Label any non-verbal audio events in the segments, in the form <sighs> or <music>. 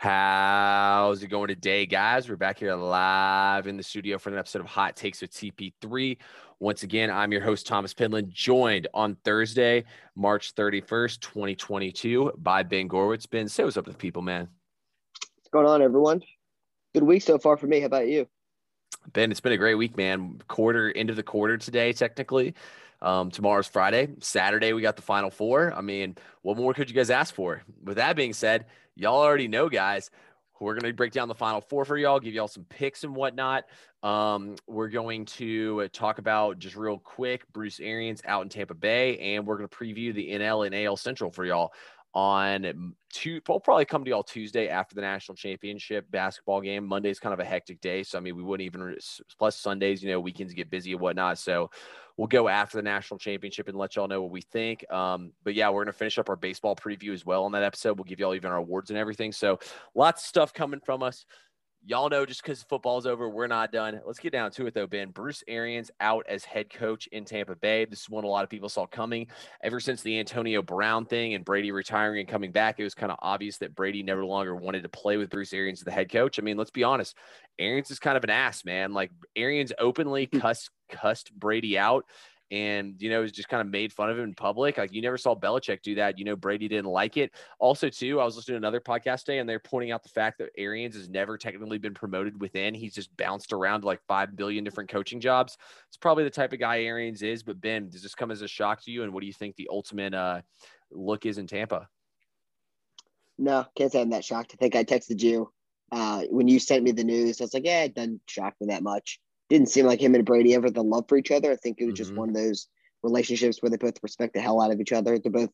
How's it going today, guys? We're back here live in the studio for an episode of Hot Takes with TP3. Once again, I'm your host, Thomas Penland, joined on Thursday, March 31st, 2022, by Ben Gorwitz. Ben, say what's up to the people, man. What's going on, everyone? Good week so far for me. How about you? Ben, it's been a great week, man. Quarter, end of the quarter today, technically. Um, tomorrow's Friday. Saturday, we got the final four. I mean, what more could you guys ask for? With that being said, y'all already know, guys. We're going to break down the final four for y'all, give y'all some picks and whatnot. Um, we're going to talk about just real quick Bruce Arians out in Tampa Bay, and we're going to preview the NL and AL Central for y'all on two. We'll probably come to y'all Tuesday after the national championship basketball game. Monday's kind of a hectic day, so I mean we wouldn't even plus Sundays. You know, weekends get busy and whatnot. So we'll go after the national championship and let y'all know what we think. Um, but yeah, we're gonna finish up our baseball preview as well on that episode. We'll give y'all even our awards and everything. So lots of stuff coming from us. Y'all know just because football's over, we're not done. Let's get down to it though, Ben. Bruce Arians out as head coach in Tampa Bay. This is one a lot of people saw coming. Ever since the Antonio Brown thing and Brady retiring and coming back, it was kind of obvious that Brady never longer wanted to play with Bruce Arians as the head coach. I mean, let's be honest. Arians is kind of an ass, man. Like Arians openly <laughs> cussed cussed Brady out and you know, was just kind of made fun of him in public. Like you never saw Belichick do that. You know, Brady didn't like it. Also, too, I was listening to another podcast today, and they're pointing out the fact that Arians has never technically been promoted within. He's just bounced around like five billion different coaching jobs. It's probably the type of guy Arians is. But Ben, does this come as a shock to you? And what do you think the ultimate uh, look is in Tampa? No, can't say I'm that shocked. I think I texted you uh, when you sent me the news. I was like, yeah, it doesn't shock me that much didn't seem like him and Brady ever the love for each other. I think it was mm-hmm. just one of those relationships where they both respect the hell out of each other. They're both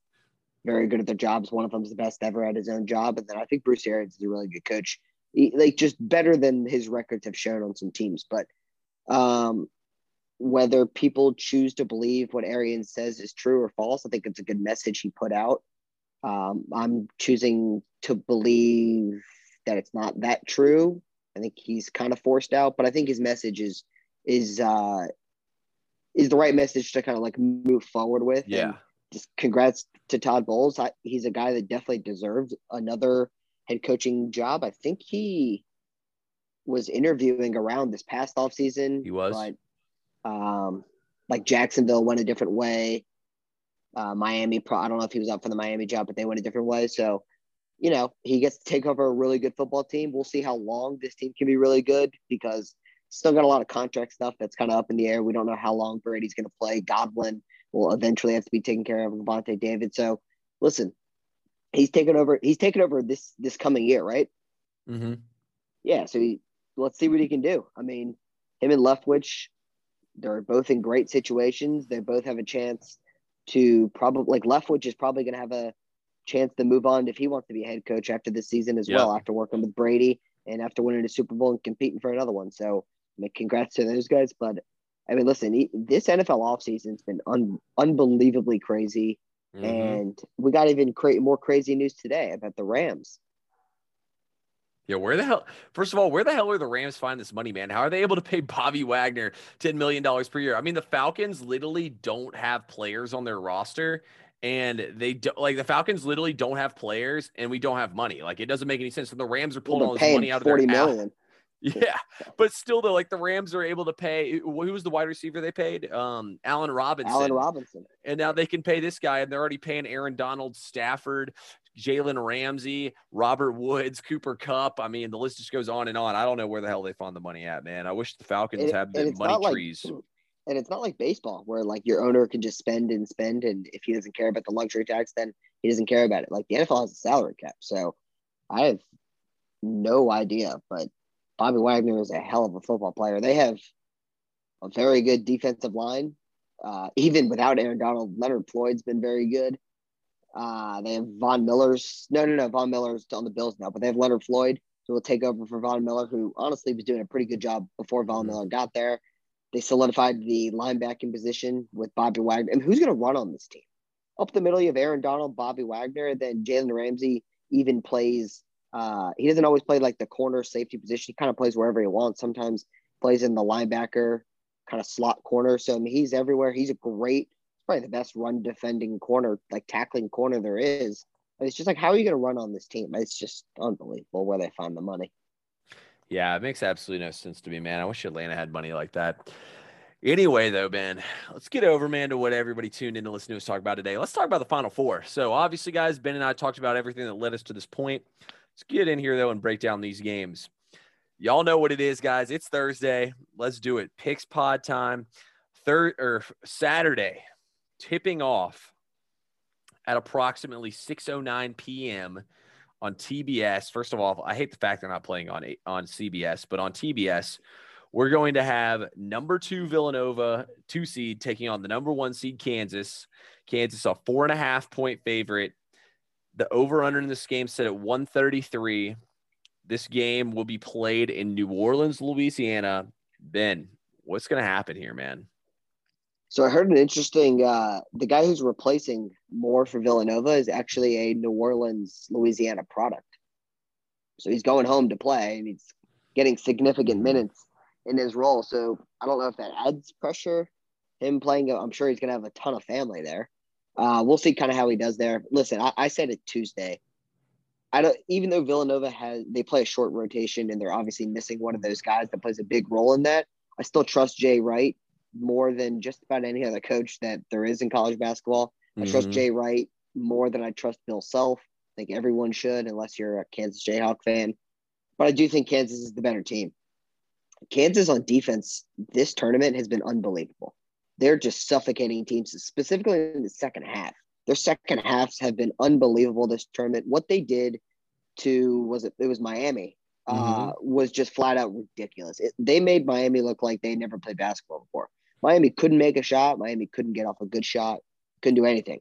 very good at their jobs. One of them's the best ever at his own job, and then I think Bruce Arians is a really good coach. He, like just better than his records have shown on some teams. But um, whether people choose to believe what Arians says is true or false, I think it's a good message he put out. Um, I'm choosing to believe that it's not that true I think he's kind of forced out, but I think his message is is uh is the right message to kind of like move forward with. Yeah. And just congrats to Todd Bowles. I, he's a guy that definitely deserves another head coaching job. I think he was interviewing around this past off season. He was. But, um, like Jacksonville went a different way. Uh, Miami, pro- I don't know if he was up for the Miami job, but they went a different way. So you know, he gets to take over a really good football team. We'll see how long this team can be really good because still got a lot of contract stuff that's kind of up in the air. We don't know how long Brady's going to play. Godwin will eventually have to be taken care of. Lavonte David. So listen, he's taken over. He's taken over this this coming year, right? Mm-hmm. Yeah. So he, let's see what he can do. I mean, him and Leftwich, they're both in great situations. They both have a chance to probably like Leftwich is probably going to have a chance to move on if he wants to be a head coach after this season as well, after working with Brady and after winning a Super Bowl and competing for another one. So, I mean, congrats to those guys. But I mean, listen, this NFL offseason's been un, unbelievably crazy. Mm-hmm. And we got even cra- more crazy news today about the Rams. Yeah, where the hell? First of all, where the hell are the Rams finding this money, man? How are they able to pay Bobby Wagner ten million dollars per year? I mean, the Falcons literally don't have players on their roster, and they do, like the Falcons literally don't have players and we don't have money. Like it doesn't make any sense. And the Rams are pulling all this money out of their million. <laughs> Yeah, but still though, like the Rams are able to pay. Who was the wide receiver they paid? Um, Allen Robinson. Allen Robinson. And now they can pay this guy, and they're already paying Aaron Donald, Stafford, Jalen Ramsey, Robert Woods, Cooper Kupp. I mean, the list just goes on and on. I don't know where the hell they found the money at, man. I wish the Falcons had the money trees. Like, and it's not like baseball where like your owner can just spend and spend and if he doesn't care about the luxury tax then he doesn't care about it. Like the nfl has a salary cap so i have no idea but bobby wagner is a hell of a football player. They have a very good defensive line. Uh, <laughs> even without aaron donald leonard floyd's been very good. Uh, they have von miller's no no no von miller's on the bills now but they have leonard floyd who will take over for von miller who honestly was doing a pretty good job before von mm-hmm. miller got there they solidified the linebacking position with Bobby Wagner. And who's going to run on this team? Up the middle, you have Aaron Donald, Bobby Wagner, then Jalen Ramsey even plays. Uh, he doesn't always play like the corner safety position. He kind of plays wherever he wants. Sometimes plays in the linebacker kind of slot corner. So I mean, he's everywhere. He's a great, probably the best run defending corner, like tackling corner there is. And it's just like, how are you going to run on this team? It's just unbelievable where they find the money. Yeah, it makes absolutely no sense to me, man. I wish Atlanta had money like that. Anyway, though, Ben, let's get over, man, to what everybody tuned in to listen to us talk about today. Let's talk about the Final Four. So, obviously, guys, Ben and I talked about everything that led us to this point. Let's get in here, though, and break down these games. Y'all know what it is, guys. It's Thursday. Let's do it. Picks pod time. Third or er, Saturday, tipping off at approximately 6:09 p.m. on TBS. First of all, I hate the fact they're not playing on on CBS, but on TBS, we're going to have number two Villanova, two seed, taking on the number one seed Kansas. Kansas, a four and a half point favorite. The over under in this game set at 133. This game will be played in New Orleans, Louisiana. Ben, what's going to happen here, man? So I heard an interesting. Uh, the guy who's replacing Moore for Villanova is actually a New Orleans, Louisiana product. So he's going home to play, and he's getting significant mm-hmm. minutes in his role. So I don't know if that adds pressure. Him playing, I'm sure he's going to have a ton of family there. Uh, we'll see kind of how he does there. Listen, I, I said it Tuesday. I don't. Even though Villanova has they play a short rotation and they're obviously missing one of those guys that plays a big role in that. I still trust Jay Wright more than just about any other coach that there is in college basketball. I mm-hmm. trust Jay Wright more than I trust Bill Self. I think everyone should, unless you're a Kansas Jayhawk fan. But I do think Kansas is the better team. Kansas on defense this tournament has been unbelievable. They're just suffocating teams, specifically in the second half. Their second halves have been unbelievable this tournament. What they did to was it it was Miami uh, mm-hmm. was just flat out ridiculous. It, they made Miami look like they never played basketball before. Miami couldn't make a shot. Miami couldn't get off a good shot. Couldn't do anything.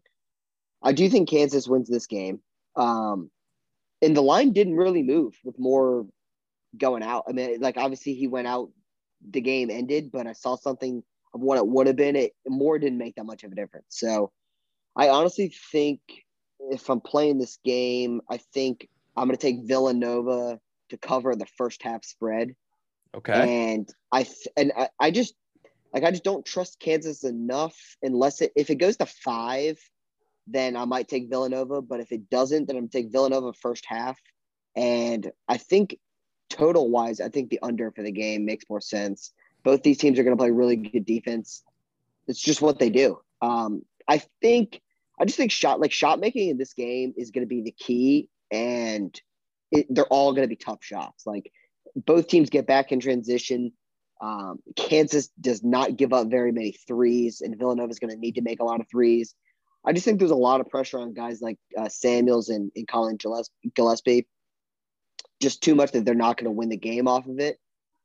I do think Kansas wins this game. Um, and the line didn't really move with Moore going out. I mean, like obviously he went out, the game ended, but I saw something of what it would have been. It Moore didn't make that much of a difference. So I honestly think if I'm playing this game, I think I'm going to take Villanova to cover the first half spread. Okay. And I and I, I just like I just don't trust Kansas enough unless it if it goes to five, then I might take Villanova. But if it doesn't, then I'm take Villanova first half. And I think total wise, I think the under for the game makes more sense. Both these teams are going to play really good defense. It's just what they do. Um, I think I just think shot like shot making in this game is going to be the key, and it, they're all going to be tough shots. Like both teams get back in transition. Um, Kansas does not give up very many threes, and Villanova is going to need to make a lot of threes. I just think there's a lot of pressure on guys like uh, Samuels and, and Collin Gillespie just too much that they're not going to win the game off of it.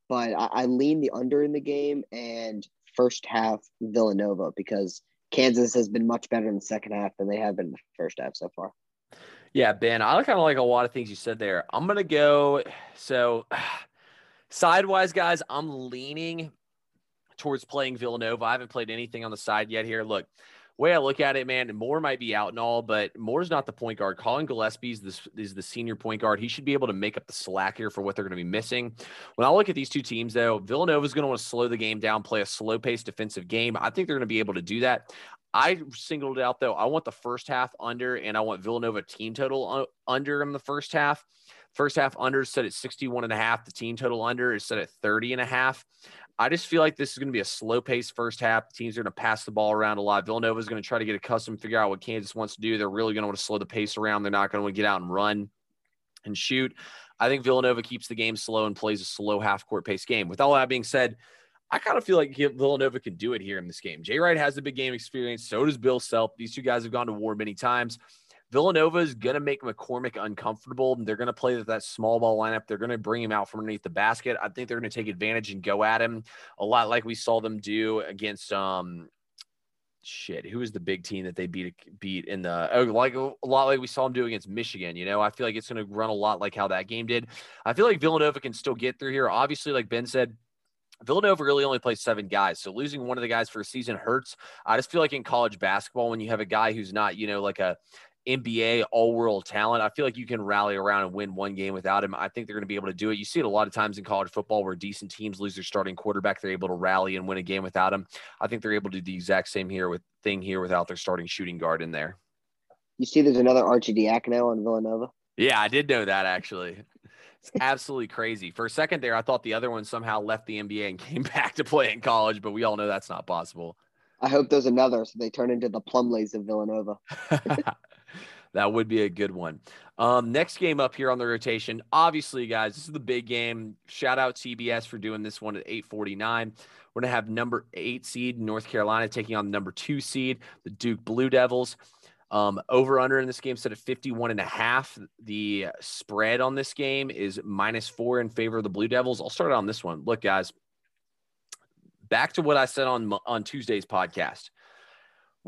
But I, I lean the under in the game and first half Villanova because Kansas has been much better in the second half than they have been in the first half so far. Yeah, Ben, I kind of like a lot of things you said there. I'm going to go. So, sidewise, guys, I'm leaning towards playing Villanova. I haven't played anything on the side yet here. Look, way I look at it, man, Moore might be out and all, but Moore's not the point guard. Collin Gillespie is the, is the senior point guard. He should be able to make up the slack here for what they're going to be missing. When I look at these two teams, though, Villanova is going to want to slow the game down, play a slow paced defensive game. I think they're going to be able to do that. I singled out though. I want the first half under, and I want Villanova team total uh, under in the first half. First half under set at 61 and a half. The team total under is set at 30 and a half. I just feel like this is going to be a slow pace first half. The teams are going to pass the ball around a lot. Villanova is going to try to get accustomed, figure out what Kansas wants to do. They're really going to want to slow the pace around. They're not going to want to get out and run and shoot. I think Villanova keeps the game slow and plays a slow half court pace game. With all that being said, I kind of feel like Villanova can do it here in this game. Jay Wright has a big game experience. So does Bill Self. These two guys have gone to war many times. Villanova is going to make McCormack uncomfortable. They're going to play that, small ball lineup. They're going to bring him out from underneath the basket. I think they're going to take advantage and go at him a lot like we saw them do against um shit. Who was the big team that they beat beat in the oh, like a lot like we saw them do against Michigan? You know, I feel like it's going to run a lot like how that game did. I feel like Villanova can still get through here. Obviously, like Ben said, Villanova really only plays seven guys. So losing one of the guys for a season hurts. I just feel like in college basketball, when you have a guy who's not, you know, like a NBA all world talent. I feel like you can rally around and win one game without him. I think they're going to be able to do it. You see it a lot of times in college football where decent teams lose their starting quarterback. They're able to rally and win a game without him. I think they're able to do the exact same here with thing here without their starting shooting guard in there. You see, there's another Arcidiacono on Villanova. Yeah, I did know that actually. It's absolutely crazy. For a second there, I thought the other one somehow left the NBA and came <laughs> back to play in college, but we all know that's not possible. I hope there's another so they turn into the Plumlees of Villanova. <laughs> that would be a good one. Um, next game up here on the rotation. Obviously, guys, this is the big game. Shout out CBS for doing this one at 849. We're going to have number eight seed North Carolina taking on number two seed, the Duke Blue Devils. Um, over under in this game set at 51 and a half. The spread on this game is minus four in favor of the Blue Devils. I'll start on this one. Look, guys, back to what I said on on Tuesday's podcast.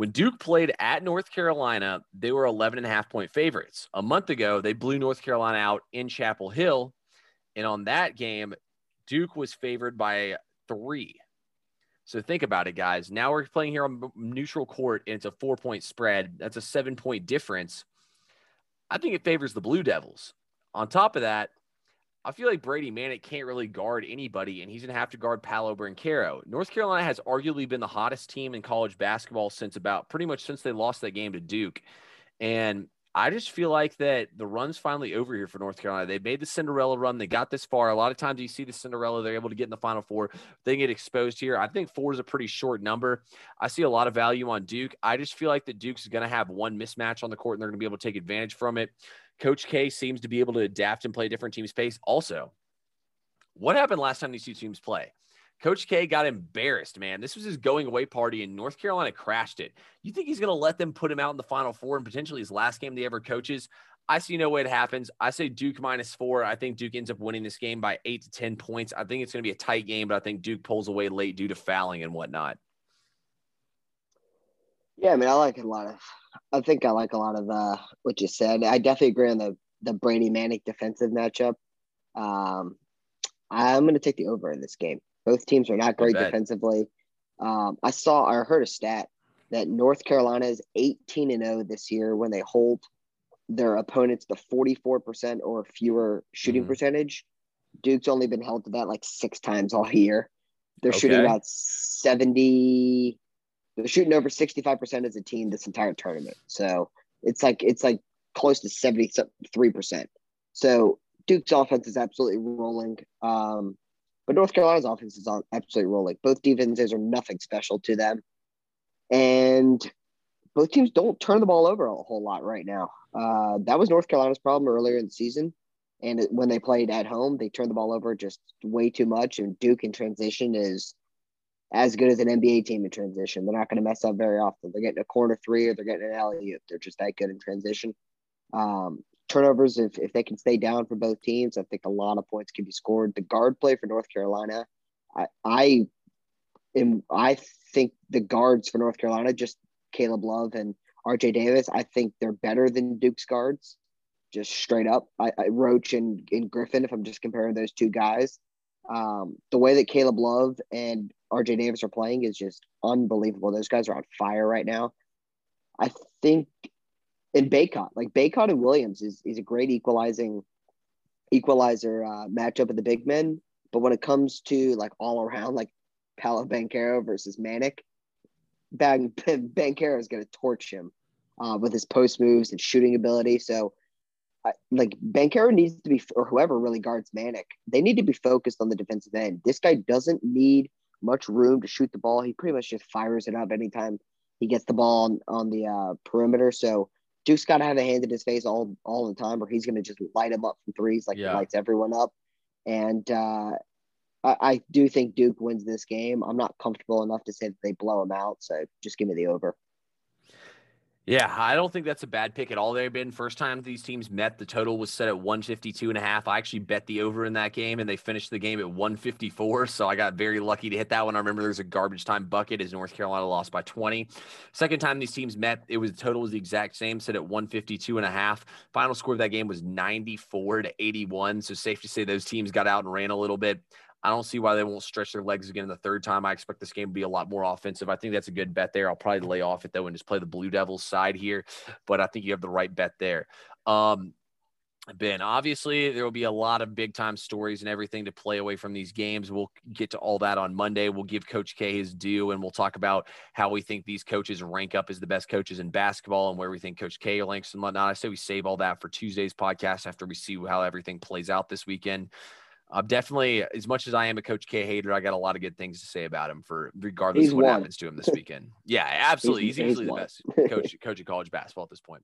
When Duke played at North Carolina, they were 11 and a half point favorites. A month ago, they blew North Carolina out in Chapel Hill. And on that game, Duke was favored by three. So think about it, guys. Now we're playing here on neutral court, and it's a four point spread. That's a seven point difference. I think it favors the Blue Devils. On top of that, I feel like Brady Manek can't really guard anybody, and he's going to have to guard Paolo Banchero. North Carolina has arguably been the hottest team in college basketball since about pretty much since they lost that game to Duke. And I just feel like that the run's finally over here for North Carolina. They made the Cinderella run. They got this far. A lot of times you see the Cinderella, they're able to get in the Final Four. They get exposed here. I think four is a pretty short number. I see a lot of value on Duke. I just feel like that Duke's going to have one mismatch on the court and they're going to be able to take advantage from it. Coach K seems to be able to adapt and play different teams' pace. Also, what happened last time these two teams play? Coach K got embarrassed, man. This was his going away party, and North Carolina crashed it. You think he's going to let them put him out in the Final Four and potentially his last game they ever coaches? I see no way it happens. I say Duke minus four. I think Duke ends up winning this game by eight to 10 points. I think it's going to be a tight game, but I think Duke pulls away late due to fouling and whatnot. Yeah, I mean, I like a lot of, I think I like a lot of uh, what you said. I definitely agree on the, the Brady Manek defensive matchup. Um, I'm going to take the over in this game. Both teams are not great defensively. Um, I saw I heard a stat that North Carolina is 18 and 0 this year when they hold their opponents the 44% or fewer shooting mm-hmm. percentage. Duke's only been held to that like six times all year. They're okay. shooting about 70 they're shooting over 65% as a team this entire tournament. So it's like it's like close to 73%. So Duke's offense is absolutely rolling. Um, but North Carolina's offense is on absolutely rolling. Both defenses are nothing special to them. And both teams don't turn the ball over a whole lot right now. Uh, that was North Carolina's problem earlier in the season. And when they played at home, they turned the ball over just way too much. And Duke in transition is as good as an NBA team in transition. They're not going to mess up very often. They're getting a corner three or they're getting an alley oop. They're just that good in transition. Um, turnovers, if, if they can stay down for both teams, I think a lot of points can be scored. The guard play for North Carolina, I, I am, I think the guards for North Carolina, just Caleb Love and RJ Davis, I think they're better than Duke's guards, just straight up. I, I Roach and, and Griffin, if I'm just comparing those two guys. Um, the way that Caleb Love and RJ Davis are playing is just unbelievable. Those guys are on fire right now. I think in Bacot, like Bacot and Williams is is a great equalizing equalizer uh, matchup of the big men. But when it comes to like all around, like Paolo Banchero versus Manek, Ban- <laughs> Banchero is going to torch him uh, with his post moves and shooting ability. So, uh, like Banchero needs to be, or whoever really guards Manek, they need to be focused on the defensive end. This guy doesn't need much room to shoot the ball. He pretty much just fires it up anytime he gets the ball on, on the uh, perimeter. So Duke's got to have a hand in his face all all the time, or he's going to just light him up from threes like yeah. he lights everyone up. And uh, I, I, do think Duke wins this game. I'm not comfortable enough to say that they blow him out, so just give me the over. Yeah, I don't think that's a bad pick at all. They've been first time these teams met. The total was set at 152 and a half. I actually bet the over in that game and they finished the game at 154. So I got very lucky to hit that one. I remember there was a garbage time bucket as North Carolina lost by 20. Second time these teams met, it was the total was the exact same, set at 152 and a half. Final score of that game was 94 to 81. So safe to say those teams got out and ran a little bit. I don't see why they won't stretch their legs again the third time. I expect this game to be a lot more offensive. I think that's a good bet there. I'll probably lay off it though and just play the Blue Devils side here, but I think you have the right bet there. Um, Ben, obviously, there will be a lot of big time stories and everything to play away from these games. We'll get to all that on Monday. We'll give Coach K his due and we'll talk about how we think these coaches rank up as the best coaches in basketball and where we think Coach K ranks and whatnot. I say we save all that for Tuesday's podcast after we see how everything plays out this weekend. I'm definitely, as much as I am a Coach K hater, I got a lot of good things to say about him for regardless He's of what won. happens to him this <laughs> weekend. Yeah, absolutely. He's, He's- he's the best <laughs> coach, coach of college basketball at this point.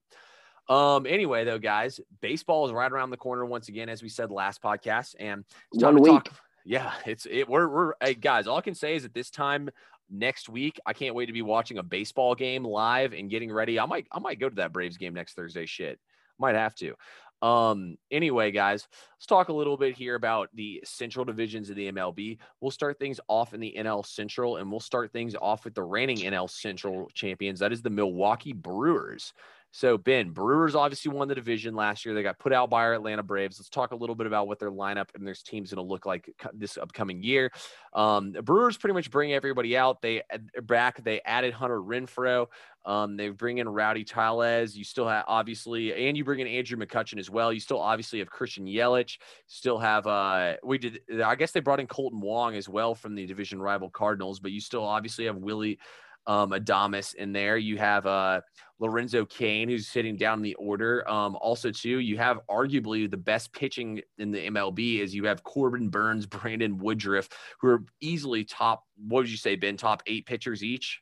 Um, anyway, though, guys, baseball is right around the corner once again, as we said last podcast, and it's time One to week. talk. Yeah, it's it. We're we're hey, guys. All I can say is at this time next week, I can't wait to be watching a baseball game live and getting ready. I might I might go to that Braves game next Thursday. Shit, might have to. Um, anyway, guys, let's talk a little bit here about the central divisions of the MLB. We'll start things off in the NL Central, and we'll start things off with the reigning NL Central champions. That is the Milwaukee Brewers. So, Ben, Brewers obviously won the division last year. They got put out by our Atlanta Braves. Let's talk a little bit about what their lineup and their team's going to look like this upcoming year. Um, Brewers pretty much bring everybody out. They back. They added Hunter Renfroe. Um, they bring in Rowdy Tellez. You still have obviously, and you bring in Andrew McCutchen as well. You still obviously have Christian Yelich. Still have uh, we did. I guess they brought in Kolten Wong as well from the division rival Cardinals. But you still obviously have Willy um, Adames in there. You have uh, Lorenzo Cain, who's sitting down in the order. Um, also, too, you have arguably the best pitching in the MLB is you have Corbin Burnes, <laughs> Brandon Woodruff, who are easily top. What would you say, Ben? Top eight pitchers each.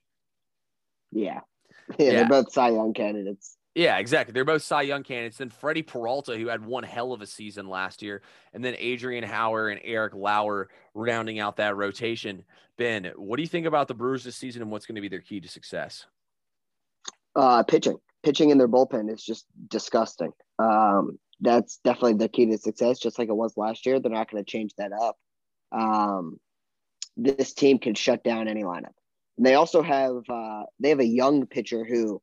Yeah. yeah. Yeah. They're both Cy Young candidates. Yeah, exactly. They're both Cy Young candidates. Then Freddie Peralta, who had one hell of a season last year, and then Adrian Houser and Eric Lauer rounding out that rotation. Ben, what do you think about the Brewers this season, and what's going to be their key to success? Uh, pitching, pitching in their bullpen is just disgusting. Um, that's definitely the key to success, just like it was last year. They're not going to change that up. Um, this team can shut down any lineup. And they also have uh, they have a young pitcher who,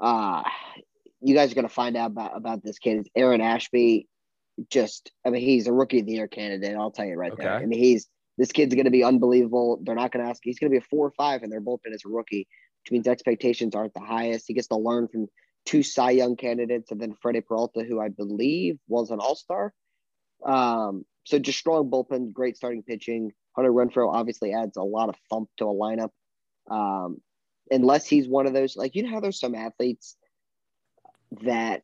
uh, you guys are going to find out about about this kid. It's Aaron Ashby. Just, I mean, he's a rookie of the year candidate. I'll tell you right there. I mean, he's this kid's going to be unbelievable. They're not going to ask. He's going to be a four or five in their bullpen as a rookie which means expectations aren't the highest. He gets to learn from two Cy Young candidates and then Freddie Peralta, who I believe was an All Star. Um, so just strong bullpen, great starting pitching. Hunter Renfroe obviously adds a lot of thump to a lineup. Um, unless he's one of those, like you know how there's some athletes that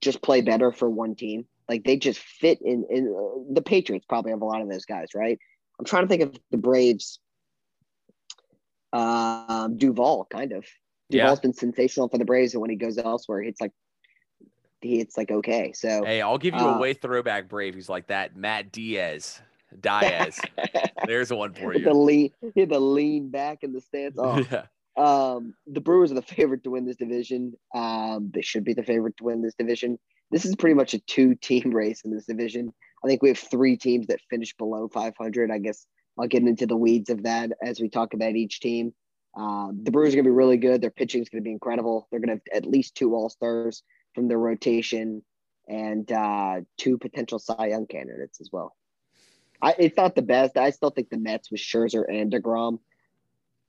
just play better for one team, like they just fit in. In uh, the Patriots probably have a lot of those guys, right? I'm trying to think of the Braves um, Duvall, kind of. Yeah. Duvall's been sensational for the Braves, and when he goes elsewhere, it's like it's like okay. So Hey, I'll give you a Uh, way throwback brave who's like that. Matt Diaz. <laughs> Diaz. There's one for you. the lean, the lean back in the stance. Oh, <laughs> yeah. Um, the Brewers are the <laughs> favorite to win this division. Um, they should be the favorite to win this division. This is pretty much a two-team <laughs> race in this division. I think we have three teams that finish below 500. I guess I'll get into the weeds of that as we talk about each team. Um, the Brewers are going to be really good. Their pitching is going to be incredible. They're going to have at least two All Stars from their rotation and uh, two potential Cy Young candidates as well. I, it's not the best. I still think the Mets with Scherzer and Degrom.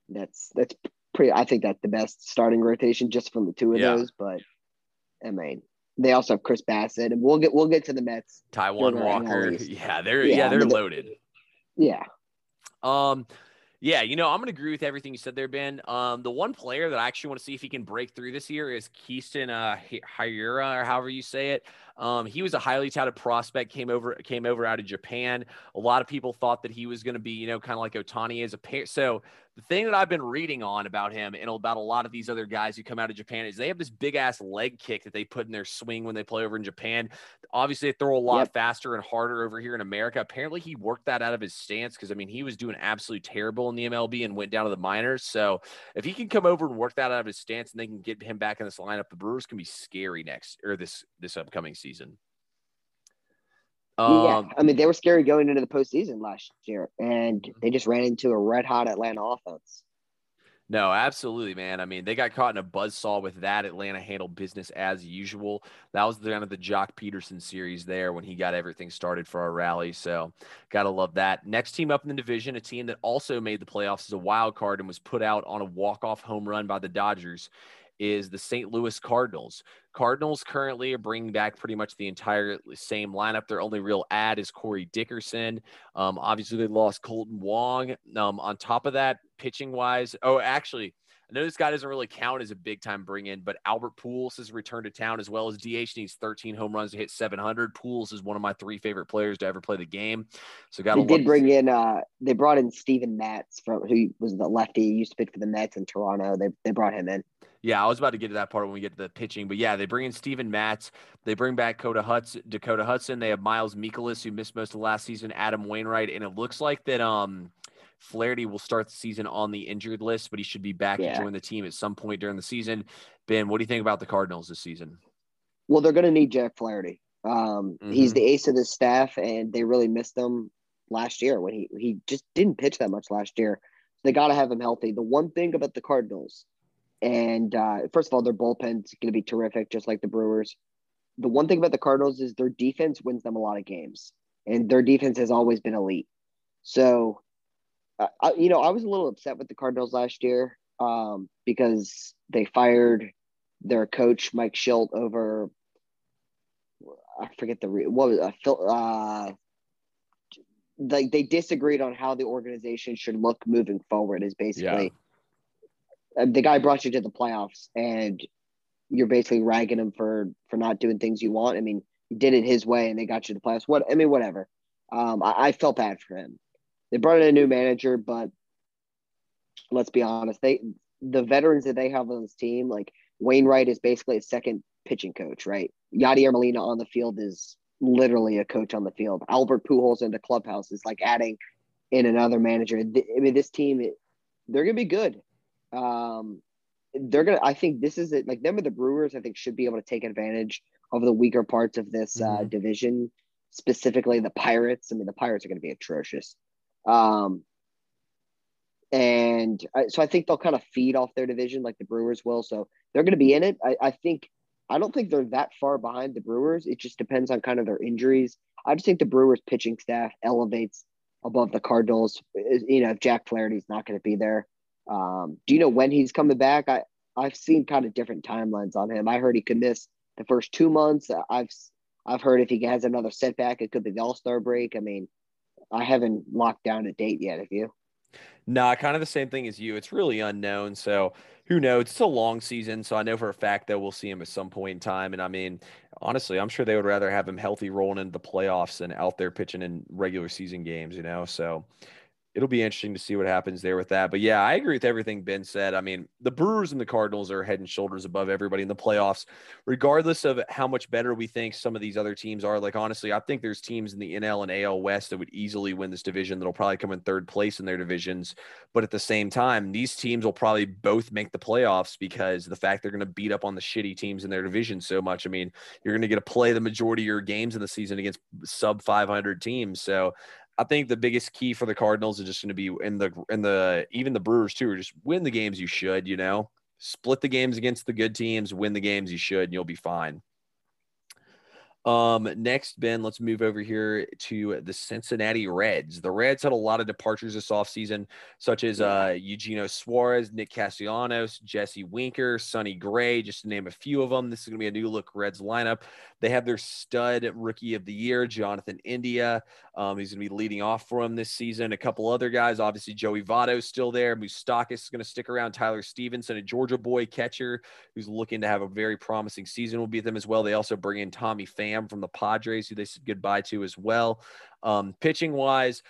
That's that's pretty. I think that's the best starting rotation just from the two of Yeah. those. But I mean, they also have Chris Bassitt, and we'll get we'll get to the Mets. Taijuan Walker. Yeah, they're Yeah, yeah, they're the- loaded. Yeah, Um, yeah, you know, I'm gonna agree with everything you said there, Ben. Um, the one player that I actually want to see if he can break through this year is Keston uh Hi- Hiura, or however you say it. Um, he was a highly touted prospect, came over came over out of Japan. A lot of people thought that he was gonna be, you know, kind of like Ohtani as a pair. So the thing that I've been reading on about him and about a lot of these other guys who come out of Japan is they have this big ass leg kick that they put in their swing when they play over in Japan. Obviously, they throw a lot Yep. faster and harder over here in America. Apparently, he worked that out of his stance because I mean he was doing absolutely terrible in the MLB and went down to the minors. So if he can come over and work that out of his stance and they can get him back in this lineup, the Brewers can be scary next or this this upcoming season. yeah. Um, I mean, they were scary going into the postseason last year, and they just ran into a red hot Atlanta offense. No, absolutely, man. I mean, they got caught in a buzzsaw with that. Atlanta handled business as usual. That was the kind of the Joc Pederson series there when he got everything started for our rally. So, gotta love that. Next team up in the division, a team that also made the playoffs as a wild card and was put out on a walk-off home run by the Dodgers, is the St. Louis Cardinals. Cardinals currently are bringing back pretty much the entire same lineup. Their only real add is Corey Dickerson. Um, obviously, they lost Kolten Wong. Um, on top of that, pitching wise, oh, actually, I know this guy doesn't really count as a big time bring in, but Albert Pujols has returned to town as well as DH needs 13 home runs to hit 700. Pujols is one of my three favorite players to ever play the game. So got. They did bring in. Uh, they brought in Steven Matz from who was the lefty. He used to pitch for the Mets in Toronto. They they brought him in. Yeah, I was about to get to that part when we get to the pitching, but yeah, they bring in Steven Matz. They bring back Dakota Hudson. Dakota Hudson. They have Miles Mikolas, who missed most of last season. Adam Wainwright, and it looks like that. Um, Flaherty will start the season on the injured list, but he should be back yeah. to join the team at some point during the season. Ben, what do you think about the Cardinals this season? Well, they're going to need Jack Flaherty. Um, mm-hmm. He's the ace of the staff, and they really missed him last year when he he just didn't pitch that much last year. They got to have him healthy. The one thing about the Cardinals, and uh, first of all, their bullpen's going to be terrific, just like the Brewers. The one thing about the Cardinals is their defense wins them a lot of games, and their defense has always been elite. So I, you know, I was a little upset with the Cardinals last year um, because they fired their coach Mike Shildt over. I forget the what was uh, uh, like they disagreed on how the organization should look moving forward. Is basically yeah. the guy brought you to the playoffs, and you're basically ragging him for for not doing things you want. I mean, he did it his way, and they got you to the playoffs. What I mean, whatever. Um, I, I felt bad for him. They brought in a new manager, but let's be honest, they the veterans that they have on this team, like Wainwright is basically a second pitching coach, right? Yadier Molina on the field is literally a coach on the field. Albert Pujols in the clubhouse is like adding in another manager. I mean, this team, they're gonna be good. Um, they're gonna. I think this is it. Like them, with the Brewers, I think should be able to take advantage of the weaker parts of this uh, mm-hmm. uh, division, specifically the Pirates. I mean, the Pirates are going to be atrocious. Um, and I, so I think they'll kind of feed off their division like the Brewers will. So they're going to be in it. I, I think I don't think they're that far behind the Brewers. It just depends on kind of their injuries. I just think the Brewers pitching staff elevates above the Cardinals. You know, if Jack Flaherty's not going to be there, um, do you know when he's coming back? I I've seen kind of different timelines on him. I heard he could miss the first two months. I've I've heard if he has another setback, it could be the All Star break. I mean, I haven't locked down a date yet. Have you? Nah, kind of the same thing as you. It's really unknown. So who knows? It's a long season. So I know for a fact that we'll see him at some point in time. And I mean, honestly, I'm sure they would rather have him healthy rolling into the playoffs than out there pitching in regular season games, you know? So it'll be interesting to see what happens there with that. But yeah, I agree with everything Ben said. I mean, the Brewers and the Cardinals are head and shoulders above everybody in the playoffs, regardless of how much better we think some of these other teams are. Like, honestly, I think there's teams in the NL and AL West that would easily win this division that'll probably come in third place in their divisions. But at the same time, these teams will probably both make the playoffs because the fact they're going to beat up on the shitty teams in their division so much. I mean, you're going to get to play the majority of your games in the season against sub 500 teams. So I think the biggest key for the Cardinals is just going to be in the in the even the Brewers too, just win the games you should. You know, split the games against the good teams, win the games you should, and you'll be fine. Um, next, Ben, let's move over here to the Cincinnati Reds. The Reds had a lot of departures this offseason, such as uh, Eugenio Suarez, Nick Castellanos, Jesse Winker, Sonny Gray, just to name a few of them. This is going to be a new look Reds lineup. They have their stud rookie of the year, Jonathan India. Um, he's going to be leading off for them this season. A couple other guys, obviously Joey Votto's still there. Moustakas is going to stick around. Tyler Stephenson, a Georgia boy catcher who's looking to have a very promising season, will be with them as well. They also bring in Tommy Pham from the Padres, who they said goodbye to as well. Um, pitching wise,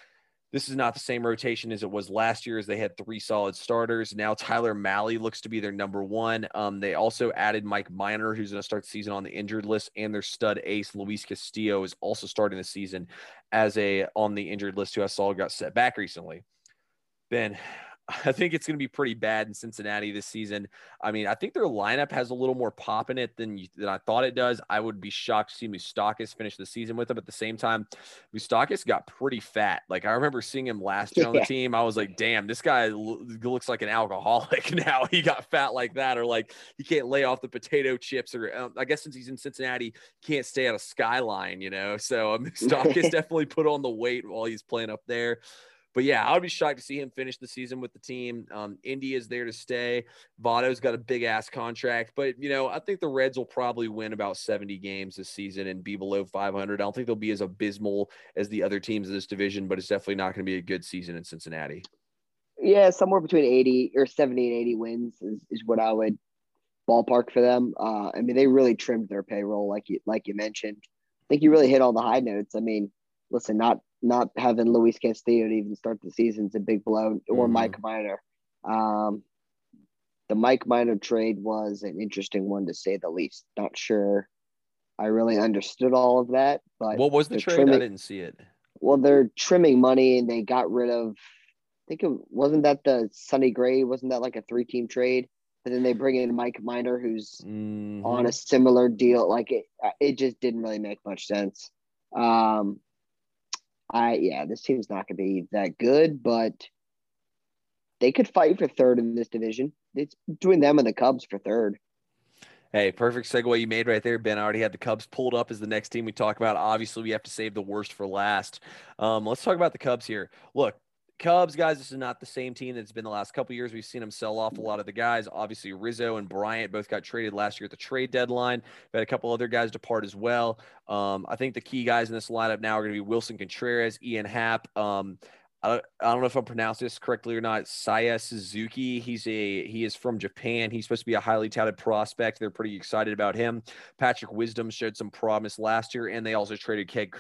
this is not the same rotation as it was last year, as they had three solid starters. Now Tyler Mahle looks to be their number one. Um, they also added Mike Minor, who's going to start the season on the injured list, and their stud ace Luis Castillo is also starting the season as a on the injured list, who I saw got set back recently. Ben, <laughs> I think it's going to be pretty bad in Cincinnati this season. I mean, I think their lineup has a little more pop in it than, you, than I thought it does. I would be shocked to see Moustakas finish the season with them. At the same time, Moustakas got pretty fat. Like I remember seeing him last year on the team. I was like, damn, this guy looks like an alcoholic <laughs> now. he got fat like that, or like he can't lay off the potato chips, or um, I guess since he's in Cincinnati, can't stay at a skyline, you know. So <laughs> um, Moustakas definitely put on the weight while he's playing up there. But yeah, I would be shocked to see him finish the season with the team. Um, Indy is there to stay. Votto's got a big ass contract, but you know, I think the Reds will probably win about 70 games this season and be below 500. I don't think they'll be as abysmal as the other teams in this division, but it's definitely not going to be a good season in Cincinnati. Yeah, somewhere between 80 or 70 and 80 wins is, is what I would ballpark for them. Uh, I mean, they really trimmed their payroll, like you like you mentioned. I think you really hit all the high notes. I mean, listen, not not having Luis Castillo to even start the season is a big blow, or mm-hmm. Mike Minor. Um, the Mike Minor trade was an interesting one to say the least. Not sure I really understood all of that, but what was the trade? Trimming, I didn't see it. Well, they're trimming money and they got rid of. I think it wasn't that the Sonny Gray. Wasn't that like a three-team trade? And then they bring in Mike Minor, who's mm-hmm. on a similar deal. Like it, it just didn't really make much sense. Um, I yeah, this team's not going to be that good, but they could fight for third in this division. It's between them and the Cubs for third. Hey, perfect segue you made right there, Ben. I already had the Cubs pulled up as the next team we talk about. Obviously, we have to save the worst for last. Um, let's talk about the Cubs here. Look, Cubs, guys, this is not the same team that's been the last couple years. We've seen them sell off a lot of the guys. Obviously, Rizzo and Bryant both got traded last year at the trade deadline. We had a couple other guys depart as well. Um, I think the key guys in this lineup now are going to be Willson Contreras, Ian Happ. Um, I don't, I don't know if I'm pronouncing this correctly or not. Seiya Suzuki. He's a he is from Japan. He's supposed to be a highly touted prospect. They're pretty excited about him. Patrick Wisdom showed some promise last year, and they also traded Craig,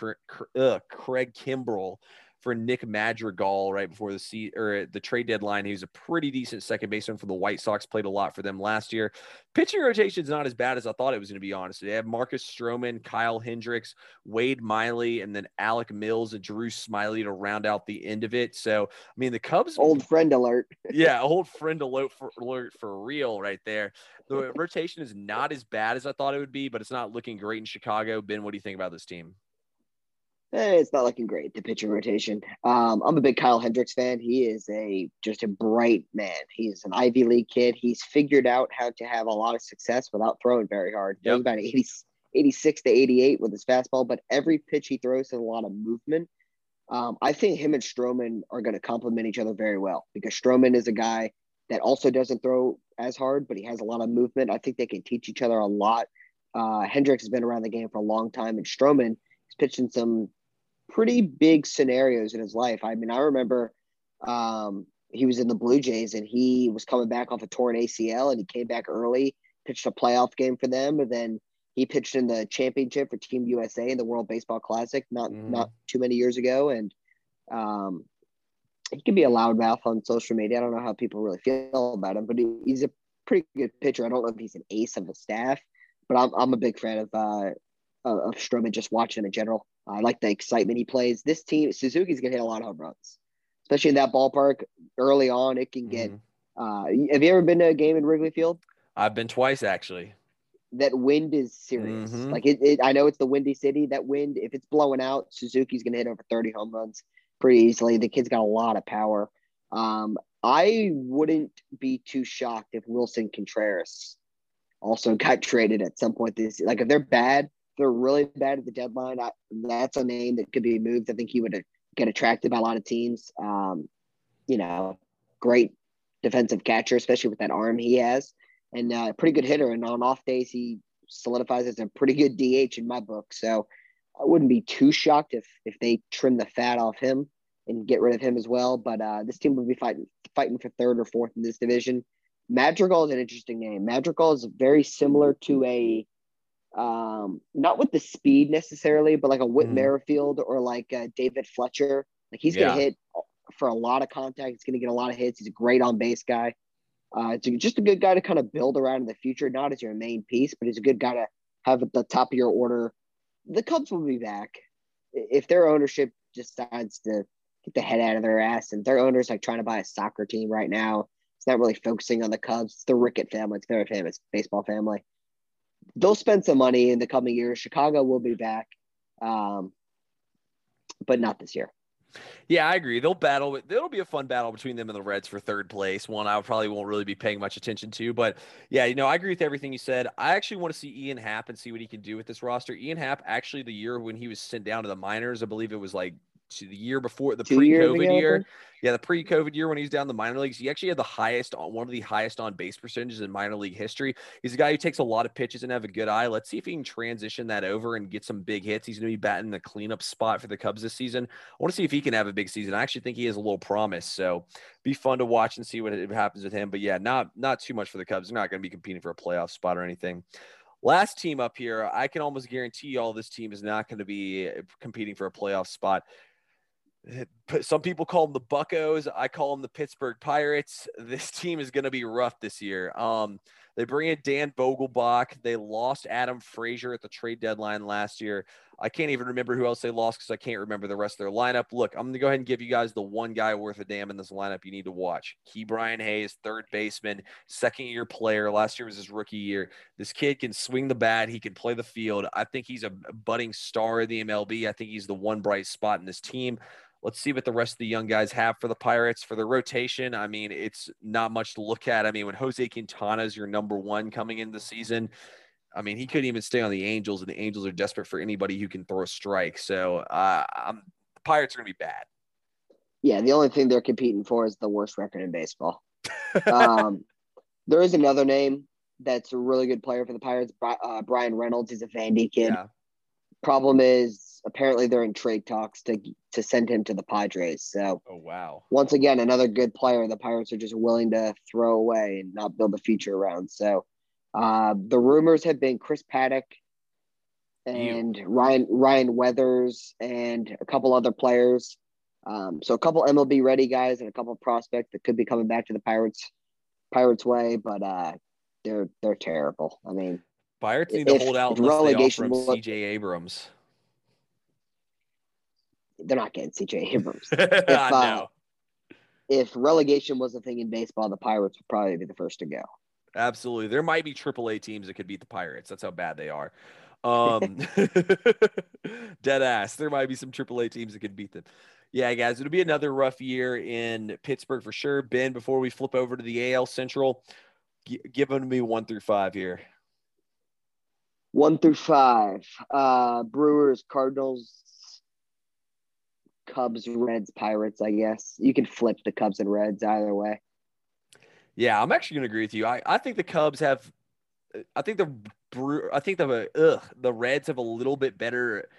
uh, Craig Kimbrel for Nick Madrigal right before the sea or the trade deadline. He was a pretty decent second baseman for the White Sox. Played a lot for them last year. Pitching rotation is not as bad as I thought it was going to be. Honest, they have Marcus Stroman, Kyle Hendricks, Wade Miley, and then Alec Mills and Drew Smyly to round out the end of it. So I mean, the Cubs old friend alert. <laughs> yeah, old friend alert for alert for real right there. The rotation is not as bad as I thought it would be, but it's not looking great in Chicago. Ben, what do you think about this team? Eh, it's not looking great the pitching rotation. Um, I'm a big Kyle Hendricks fan. He is a just a bright man. He's an Ivy League kid. He's figured out how to have a lot of success without throwing very hard. Yep. He's about 80, 86 to 88 with his fastball, but every pitch he throws has a lot of movement. Um, I think him and Stroman are going to complement each other very well because Stroman is a guy that also doesn't throw as hard, but he has a lot of movement. I think they can teach each other a lot. Uh, Hendricks has been around the game for a long time, and Stroman is pitching some pretty big scenarios in his life. I mean, I remember um, he was in the Blue Jays and he was coming back off a torn ACL and he came back early, pitched a playoff game for them, and then he pitched in the championship for Team USA in the World Baseball Classic not mm. not too many years ago. And um, he can be a loudmouth on social media. I don't know how people really feel about him, but he, he's a pretty good pitcher. I don't know if he's an ace of the staff, but I'm I'm a big fan of uh, of Stroman just watching him in general. I like the excitement he plays. This team, Suzuki's gonna hit a lot of home runs, especially in that ballpark early on. It can get. Mm-hmm. Uh, have you ever been to a game in Wrigley Field? I've been twice actually. That wind is serious. Mm-hmm. Like it, it, I know it's the windy city. That wind, if it's blowing out, Suzuki's gonna hit over thirty home runs pretty easily. The kid's got a lot of power. Um, I wouldn't be too shocked if Willson Contreras also <laughs> got traded at some point this. Like if they're bad, they're really bad at the deadline. I, that's a name that could be moved. I think he would get attracted by a lot of teams. Um, you know, great defensive catcher, especially with that arm he has, and uh, pretty good hitter. And on off days, he solidifies as a pretty good DH in my book. So I wouldn't be too shocked if if they trim the fat off him and get rid of him as well. But uh, this team would be fighting fighting for third or fourth in this division. Madrigal is an interesting name. Madrigal is very similar to a um, not with the speed necessarily, but like a Whit mm. Merrifield or like David Fletcher. Like he's gonna hit for a lot of contact. He's gonna get a lot of hits. He's a great on base guy. Uh, it's just a good guy to kind of build around in the future, not as your main piece, but he's a good guy to have at the top of your order. The Cubs will be back if their ownership decides to get the head out of their ass, and their owner's like trying to buy a soccer team right now. It's not really focusing on the Cubs. It's the Rickett family. It's their famous baseball family they'll spend some money in the coming years. Chicago will be back, um, but not this year. Yeah, I agree. They'll battle. It'll be a fun battle between them and the Reds for third place. One I probably won't really be paying much attention to, but yeah, you know, I agree with everything you said. I actually want to see Ian Happ and see what he can do with this roster. Ian Happ, actually, the year when he was sent down to the minors, I believe it was like to the year before the Two pre-COVID year. Yeah, the pre-COVID year when he's down the minor leagues, he actually had the highest on one of the highest on base percentages in minor league history. He's a guy who takes a lot of pitches and have a good eye. Let's see if he can transition that over and get some big hits. He's going to be batting the cleanup spot for the Cubs this season. I want to see if he can have a big season. I actually think he has a little promise. So be fun to watch and see what happens with him. But yeah, not not too much for the Cubs. They're not going to be competing for a playoff spot or anything. Last team up here, I can almost guarantee you all this team is not going to be uh, competing for a playoff spot. Some people call them the Buckos. I call them the Pittsburgh Pirates. <laughs> This team is going to be rough this year. Um, they bring in Dan Vogelbach. They lost Adam Frazier at the trade deadline last year. I can't even remember who else they lost because I can't remember the rest of their lineup. Look, I'm going to go ahead and give you guys the one guy worth a damn in this lineup you need to watch. Ke'Bryan Hayes, third baseman, second year player. Last year was his rookie year. This kid can swing the bat. He can play the field. I think he's a budding star of the MLB. I think he's the one bright spot in this team. Let's see what the rest of the young guys have for the Pirates for the rotation. I mean, it's not much to look at. I mean, when Jose Quintana is your number one coming into the season, I mean, he couldn't even stay on the Angels, and the Angels are desperate for anybody who can throw a strike. So, uh, I'm, the Pirates are going to be bad. Yeah, the only thing they're competing for is the worst record in baseball. <laughs> um, there is another name that's a really good player for the Pirates, uh, Bryan Reynolds. He's a Vandy kid. Yeah. Problem is, apparently they're in trade talks to to send him to the Padres. So, Oh wow. once again, another good player the Pirates are just willing to throw away and not build a future around. So, uh, the rumors have been Chris Paddack and Ryan Ryan Weathers and a couple other players. Um, so a couple MLB ready guys and a couple prospects that could be coming back to the Pirates Pirates way, but uh, they're they're terrible. I mean, Pirates need to hold out unless they offer relegation him CJ Abrams. They're not getting CJ Abrams. <laughs> I uh, if relegation was a thing in baseball, the Pirates would probably be the first to go. Absolutely. There might be AAA teams that could beat the Pirates. That's how bad they are. <laughs> Um, <laughs> dead ass. There might be some AAA teams that could beat them. Yeah, guys, it'll be another rough year in Pittsburgh for sure. Ben, before we flip over to the AL Central, gi- give them to me one through five here. One through five. Uh, Brewers, Cardinals, Cubs, Reds, Pirates. I guess you can flip the Cubs and Reds either way. Yeah, I'm actually going to agree with you. I, I think the Cubs have, I think the I think the ugh, the Reds have a little bit better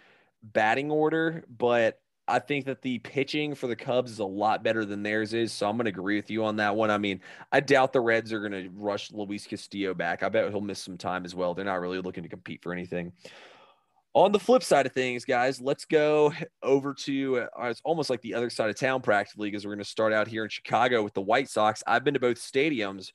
batting order, but I think that the pitching for the Cubs is a lot better than theirs is. So I'm going to agree with you on that one. I mean, I doubt the Reds are going to rush Luis Castillo back. I bet he'll miss some time as well. They're not really looking to compete for anything. On the flip side of things, guys, let's go over to uh, it's almost like the other side of town practically because we're going to start out here in Chicago with the White Sox. I've been to both stadiums.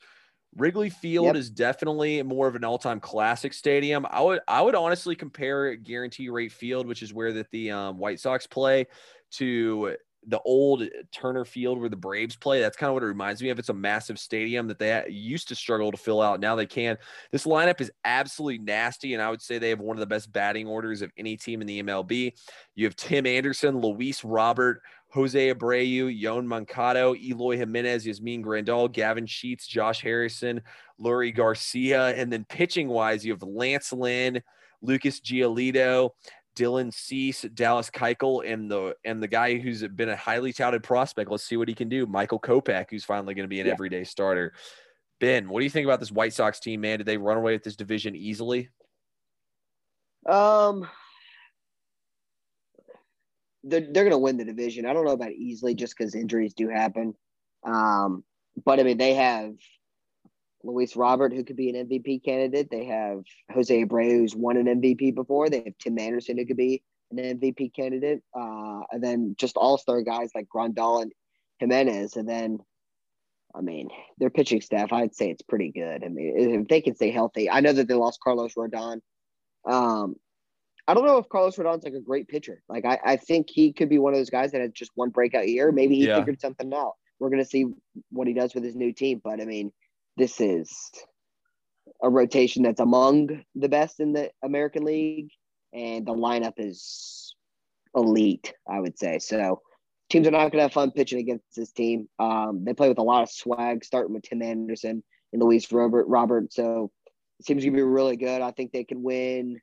Wrigley Field Yep. is definitely more of an all-time classic stadium. I would I would honestly compare Guaranteed Rate Field, which is where that the um, White Sox play, to the old Turner Field where the Braves play. That's kind of what it reminds me of. It's a massive stadium that they used to struggle to fill out. Now they can. This lineup is absolutely nasty, and I would say they have one of the best batting orders of any team in the MLB. You have Tim Anderson, Luis Robert, Jose Abreu, Yoan Moncada, Eloy Jimenez, Yasmani Grandal, Gavin Sheets, Josh Harrison, Leury Garcia, and then pitching wise, you have Lance Lynn, Lucas Giolito, Dylan Cease, Dallas Keuchel, and the and the guy who's been a highly touted prospect. Let's see what he can do. Michael Kopech, who's finally going to be an Yeah. everyday starter. Ben, what do you think about this White Sox team, man? Did they run away with this division easily? Um, they're they're gonna win the division. I don't know about easily, just because injuries do happen. Um, but I mean, they have Luis Robert, who could be an MVP candidate. They have Jose Abreu, who's won an MVP before. They have Tim Anderson, who could be an MVP candidate. Uh, and then just all star guys like Grandal and Jimenez. And then, I mean, their pitching staff, I'd say it's pretty good. I mean, if they can stay healthy, I know that they lost Carlos Rodon. Um, I don't know if Carlos Rodon's like a great pitcher. Like I, I think he could be one of those guys that had just one breakout year. Maybe he Yeah. figured something out. We're gonna see what he does with his new team. But I mean, this is a rotation that's among the best in the American League, and the lineup is elite, I would say. So teams are not gonna have fun pitching against this team. Um, they play with a lot of swag, starting with Tim Anderson and Luis Robert Robert. So it seems to be really good. I think they can win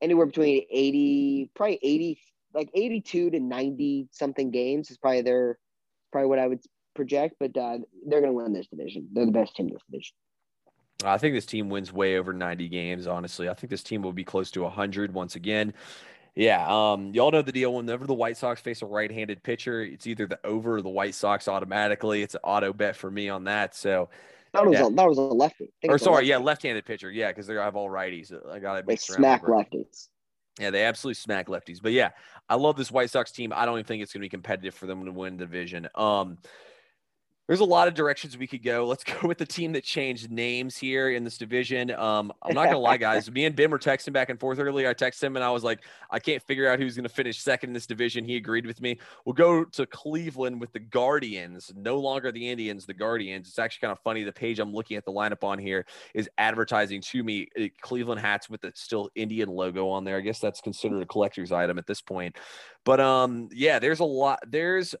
anywhere between 80, probably 80, like 82 to 90 something games is probably their probably what I would project, but uh, they're going to win this division. They're the best team in this division. I think this team wins way over 90 games, honestly. I think this team will be close to 100 once again. Yeah, um, y'all know the deal. Whenever the White Sox face a right-handed pitcher, it's either the over or the White Sox automatically. It's an auto bet for me on that. So that was yeah. a, that was a lefty. Or sorry, lefty. yeah, left-handed pitcher. Yeah, because they have all righties. I got it. They smack lefties. Yeah, they absolutely smack lefties. But yeah, I love this White Sox team. I don't even think it's going to be competitive for them to win the division. Um, there's a lot of directions we could go. Let's <laughs> go with the team that changed names here in this division. Um, I'm not gonna lie, guys. Me and Ben were texting back and forth earlier. I texted him and I was like, I can't figure out who's gonna finish second in this division. He agreed with me. We'll go to Cleveland with the Guardians. No longer the Indians, the Guardians. It's actually kind of funny. The page I'm looking at the lineup on here is advertising to me uh, Cleveland hats with the still Indian logo on there. I guess that's considered a collector's item at this point. But um, yeah, there's a lot. There's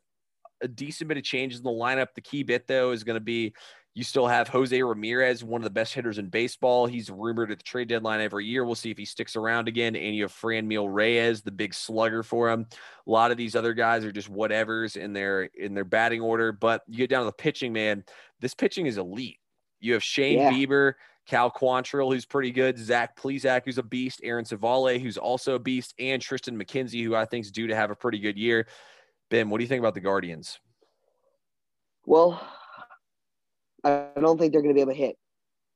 a decent bit of changes in the lineup. The key bit, though, is going to be you still have Jose Ramirez, one of the best hitters in baseball. He's rumored at the trade deadline every year. We'll see if he sticks around again. And you have Franmil Reyes, the big slugger for him. A lot of these other guys are just whatevers in their in their batting order. But you get down to the pitching, man. This pitching is elite. You have Shane yeah. Bieber, Cal Quantrill, who's pretty good, Zach Plesac, who's a beast, Aaron Civale, who's also a beast, and Triston McKenzie, who I think is due to have a pretty good year. Ben, what do you think about the Guardians? Well, I don't think they're going to be able to hit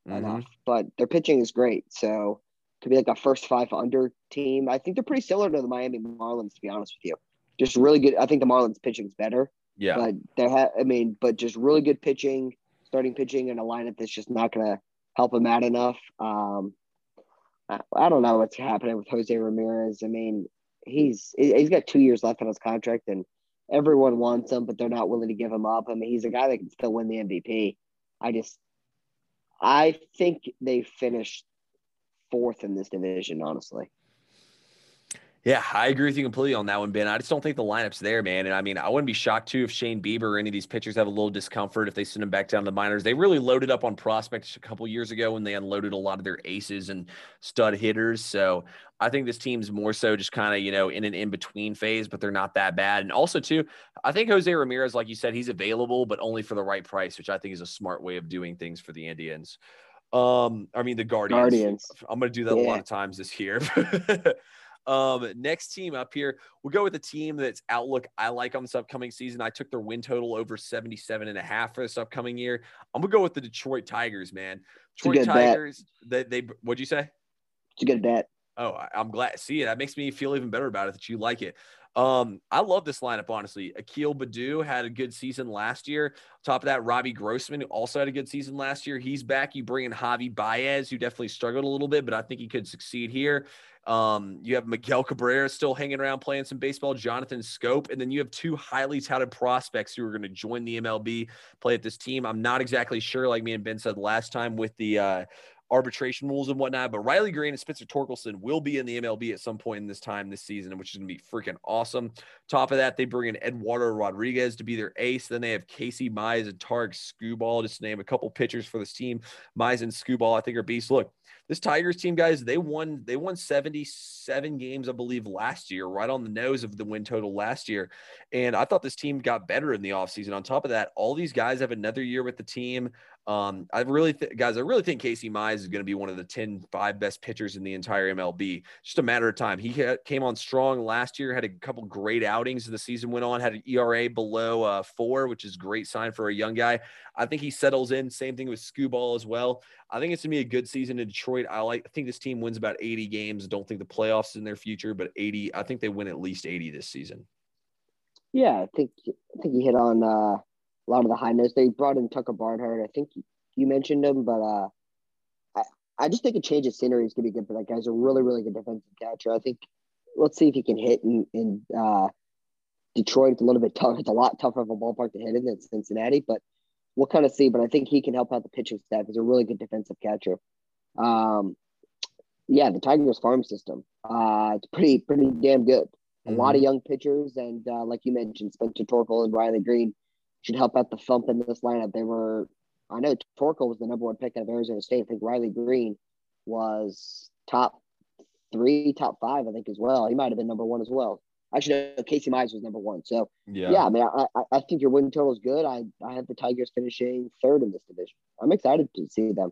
mm-hmm. enough, but their pitching is great. So to be like a first five under team, I think they're pretty similar to the Miami Marlins. To be honest with you, just really good. I think the Marlins pitching is better. Yeah, but they have. I mean, but just really good pitching, starting pitching, and a lineup that's just not going to help them out enough. Um, I, I don't know what's happening with Jose Ramirez. I mean, he's he's got two years left on his contract, and everyone wants him, but they're not willing to give him up. I mean, he's a guy that can still win the MVP. I just, I think they finished fourth in this division, honestly. Yeah, I agree with you completely on that one, Ben. I just don't think the lineup's there, man. And I mean, I wouldn't be shocked too if Shane Bieber or any of these pitchers have a little discomfort if they send them back down to the minors. They really loaded up on prospects a couple years ago when they unloaded a lot of their aces and stud hitters. So I think this team's more so just kind of, you know, in an in between phase, but they're not that bad. And also, too, I think Jose Ramirez, like you said, he's available, but only for the right price, which I think is a smart way of doing things for the Indians. Um, I mean the Guardians. Guardians. I'm gonna do that yeah. a lot of times this year. <laughs> Um, next team up here, we'll go with the team that's outlook I like on this upcoming season. I took their win total over 77 and a half for this upcoming year. I'm gonna go with the Detroit Tigers, man. Detroit Tigers, bet. they, they what'd you say? It's a good bet. Oh, I'm glad. See, that makes me feel even better about it that you like it. Um, I love this lineup, honestly. Akil Baddoo had a good season last year. Top of that, Robbie Grossman, also had a good season last year. He's back. You bring in Javi Baez, who definitely struggled a little bit, but I think he could succeed here. Um, you have Miguel Cabrera still hanging around playing some baseball, Jonathan Schoop, and then you have two highly touted prospects who are going to join the MLB, play at this team. I'm not exactly sure, like me and Ben said last time, with the uh, arbitration rules and whatnot. But Riley Greene and Spencer Torkelson will be in the MLB at some point in this time this season, which is going to be freaking awesome. Top of that, they bring in Eduardo Rodriguez to be their ace. Then they have Casey Mize and Tarik Skubal, just to name a couple pitchers for this team. Mize and Skubal, I think, are beasts. Look, this Tigers team, guys, they won they won 77 games, I believe, last year, right on the nose of the win total last year. And I thought this team got better in the offseason. On top of that, all these guys have another year with the team. Um, I really, th- guys, I really think Casey Mize is going to be one of the 10, five best pitchers in the entire MLB. Just a matter of time. He ha- came on strong last year, had a couple great outings as the season went on, had an ERA below uh, four, which is great sign for a young guy. I think he settles in. Same thing with Skubal as well. I think it's to be a good season in Detroit. I like, I think this team wins about 80 games. Don't think the playoffs in their future, but 80, I think they win at least 80 this season. Yeah, I think, I think you hit on, uh, a lot of the high notes. They brought in Tucker Barnhart. I think you mentioned him, but uh, I, I just think a change of scenery is going to be good for that guy's a really, really good defensive catcher. I think let's see if he can hit in, in uh, Detroit. It's a little bit tough. It's a lot tougher of a ballpark to hit in than Cincinnati, but we'll kind of see. But I think he can help out the pitching staff. He's a really good defensive catcher. Um, yeah, the Tigers farm system. Uh, it's pretty, pretty damn good. A mm-hmm. lot of mm-hmm. young pitchers, and uh, like you mentioned, Spencer Torkel and Riley Greene should help out the thump in this lineup. They were, I know Torkel was the number one pick out of Arizona State. I think Riley Greene was top three, top five, I think as well. He might have been number one as well. Actually, no, Casey Mize was number one. So yeah, yeah I mean, I, I, I think your win total is good. I I have the Tigers finishing third in this division. I'm excited to see them.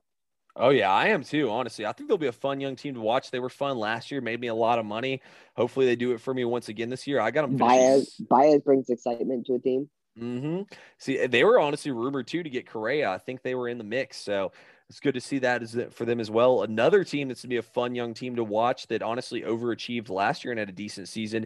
Oh yeah, I am too. Honestly, I think they'll be a fun young team to watch. They were fun last year, made me a lot of money. Hopefully, they do it for me once again this year. I got them. Baez Baez brings excitement to a team. Mm-hmm. See, they were honestly rumored too to get Correa. I think they were in the mix. So it's good to see that for them as well. Another team that's going to be a fun young team to watch that honestly overachieved last year and had a decent season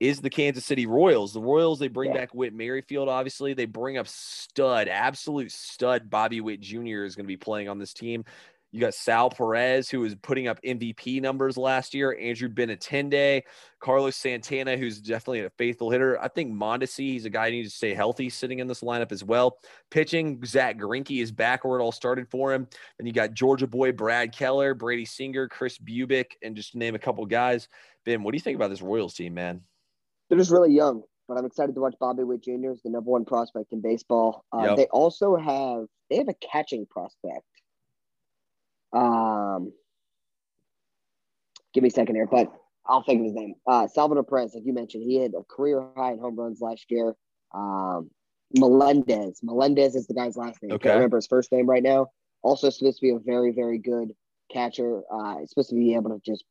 is the Kansas City Royals. The Royals, they bring yeah. back Whit Merrifield, obviously. They bring up stud, absolute stud Bobby Witt Jr. is going to be playing on this team. You got Sal Perez, who was putting up MVP numbers last year. Andrew Benintendi, Carlos Santana, who's definitely a faithful hitter. I think Mondesi, he's a guy who needs to stay healthy sitting in this lineup as well. Pitching, Zack Greinke is back where it all started for him. And you got Georgia boy Brad Keller, Brady Singer, Chris Bubic, and just to name a couple guys. Ben, what do you think about this Royals team, man? They're just really young, but I'm excited to watch Bobby Witt Jr. is the number one prospect in baseball. Uh, yep. They also have they have a catching prospect um, give me a second here, but I'll think of his name. Uh, Salvador Perez, like you mentioned, he had a career high in home runs last year. Um, Melendez, Melendez is the guy's last name. Okay. Can't remember his first name right now. Also supposed to be a very, very good catcher. Uh, supposed to be able to just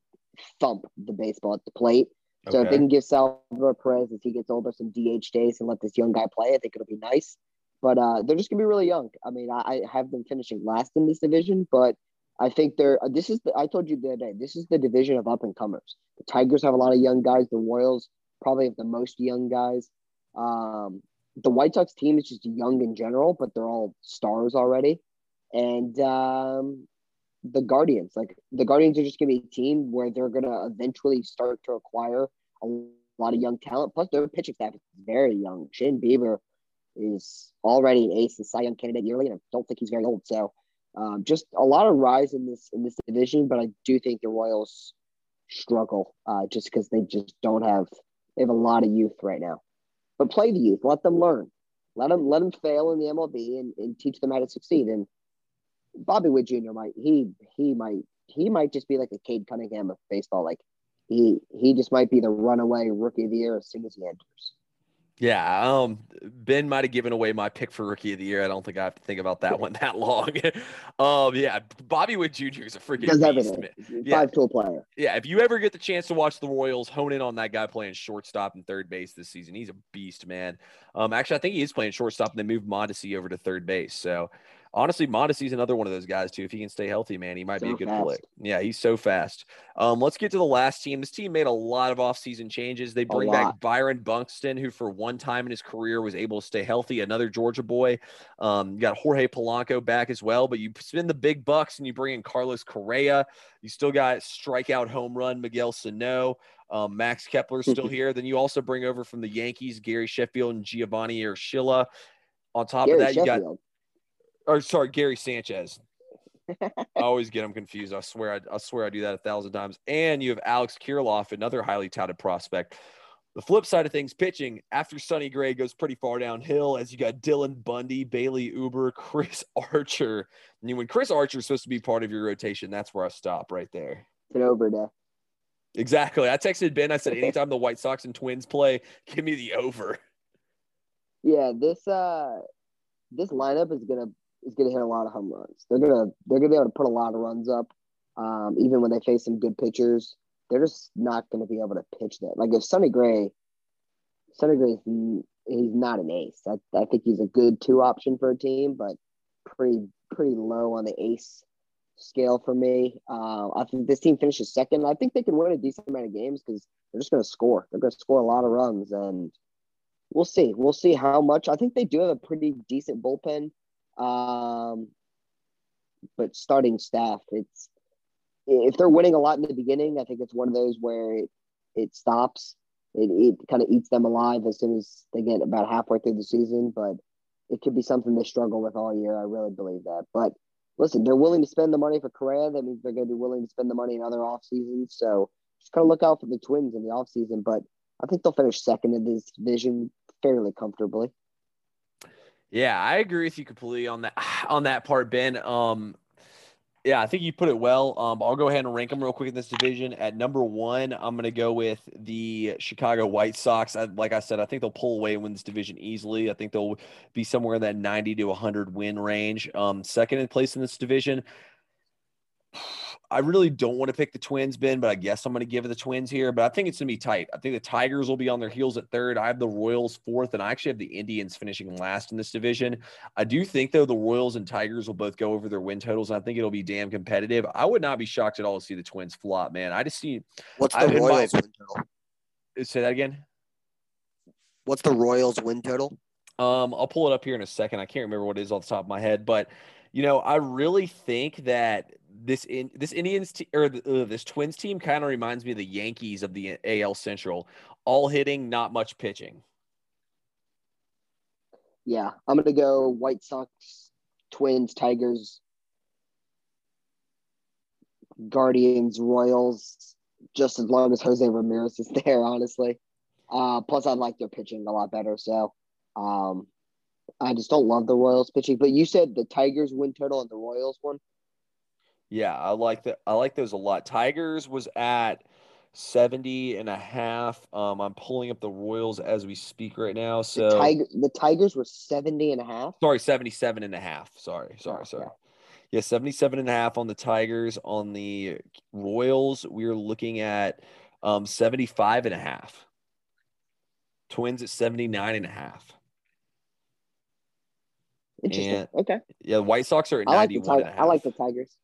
thump the baseball at the plate. So okay. if they can give Salvador Perez as he gets older some DH days and let this young guy play, I think it'll be nice. But uh, they're just gonna be really young. I mean, I, I have them finishing last in this division, but I think they're uh, this is the I told you the other day, this is the division of up and comers. The Tigers have a lot of young guys, the Royals probably have the most young guys. Um, the White Sox team is just young in general, but they're all stars already. And um, the Guardians, like the Guardians are just gonna be a team where they're gonna eventually start to acquire a lot of young talent. Plus their pitching staff is very young. Shane Bieber is already an ace and Cy Young candidate yearly, and I don't think he's very old. So um, just a lot of rise in this in this division, but I do think the Royals struggle uh, just because they just don't have they have a lot of youth right now. But play the youth, let them learn, let them let them fail in the MLB and, and teach them how to succeed. And Bobby Witt Jr. might he he might he might just be like a Cade Cunningham of baseball. Like he he just might be the runaway rookie of the year as soon as he enters. Yeah, um, Ben might have given away my pick for rookie of the year. I don't think I have to think about that one <laughs> that long. <laughs> um, yeah, Bobby Witt Jr. is a freaking beast, man. Yeah. Five tool player. Yeah, if you ever get the chance to watch the Royals, hone in on that guy playing shortstop and third base this season. He's a beast, man. Um, actually, I think he is playing shortstop, and they moved Mondesi over to third base. So honestly, Mondesi's another one of those guys too. If he can stay healthy, man, he might so be a good fast. play. Yeah, he's so fast. Um, let's get to the last team. This team made a lot of offseason changes. They bring back Byron Buxton, who for one time in his career was able to stay healthy. Another Georgia boy. Um, you got Jorge Polanco back as well, but you spend the big bucks and you bring in Carlos Correa. You still got strikeout home run Miguel Sano. Um, Max Kepler still <laughs> here. Then you also bring over from the Yankees Gary Sheffield and Giovanny Urshela. On top Gary of that, Sheffield. you got or sorry, Gary Sanchez. <laughs> I always get them confused. I swear, I, I, swear, I do that a thousand times. And you have Alex Kirilloff, another highly touted prospect. The flip side of things, pitching after Sonny Gray goes pretty far downhill, as you got Dylan Bundy, Bailey Ober, <laughs> Chris Archer. And when Chris Archer is supposed to be part of your rotation, that's where I stop right there. It's over day. Exactly. I texted Ben. I said, <laughs> anytime the White Sox and Twins play, give me the over. Yeah, this uh, this lineup is gonna is going to hit a lot of home runs. They're gonna they're gonna be able to put a lot of runs up, um, even when they face some good pitchers. They're just not going to be able to pitch that. Like if Sonny Gray, Sonny Gray, he's not an ace. I, I think he's a good two option for a team, but pretty pretty low on the ace scale for me. Uh, I think this team finishes second. I think they can win a decent amount of games because they're just going to score. They're going to score a lot of runs, and we'll see. We'll see how much. I think they do have a pretty decent bullpen. Um, but starting staff, it's if they're winning a lot in the beginning, I think it's one of those where it, it stops. It, it kind of eats them alive as soon as they get about halfway through the season. But it could be something they struggle with all year. I really believe that. But listen, they're willing to spend the money for Correa. That means they're going to be willing to spend the money in other off seasons. So just kind of look out for the Twins in the off season. But I think they'll finish second in this division fairly comfortably. Yeah, I agree with you completely on that <sighs> on that part, Ben. Um, Yeah, I think you put it well. Um, I'll go ahead and rank them real quick in this division. At number one, I'm going to go with the Chicago White Sox. I, like I said, I think they'll pull away and win this division easily. I think they'll be somewhere in that 90 to 100 win range. Um, second in place in this division, I really don't want to pick the Twins, Ben, but I guess I'm going to give it the Twins here. But I think it's going to be tight. I think the Tigers will be on their heels at third. I have the Royals fourth, and I actually have the Indians finishing last in this division. I do think, though, the Royals and Tigers will both go over their win totals, and I think it'll be damn competitive. I would not be shocked at all to see the Twins flop, man. I just see. What's the Royals win total? Say that again. What's the Royals win total? Um, I'll pull it up here in a second. I can't remember what it is off the top of my head, but you know, I really think that this in this Indians te- or the, uh, this Twins team kind of reminds me of the Yankees of the AL Central, all hitting, not much pitching. Yeah, I'm gonna go White Sox, Twins, Tigers, Guardians, Royals. Just as long as Jose Ramirez is <laughs> there, honestly. Uh, plus, I like their pitching a lot better. So, um, I just don't love the Royals pitching. But you said the Tigers win total and the Royals one. Yeah, I like that. I like those a lot. Tigers was at 70 and a half. Um, I'm pulling up the Royals as we speak right now. So the, Tiger, the Tigers were 70 and a half. Sorry, 77 and a half. Sorry, sorry, sorry. Yeah, 77 and a half on the Tigers. On the Royals, we're looking at um 75 and a half. Twins at 79 and a half. Interesting. And, okay. Yeah, the White Sox are at I like 91 the I like the Tigers.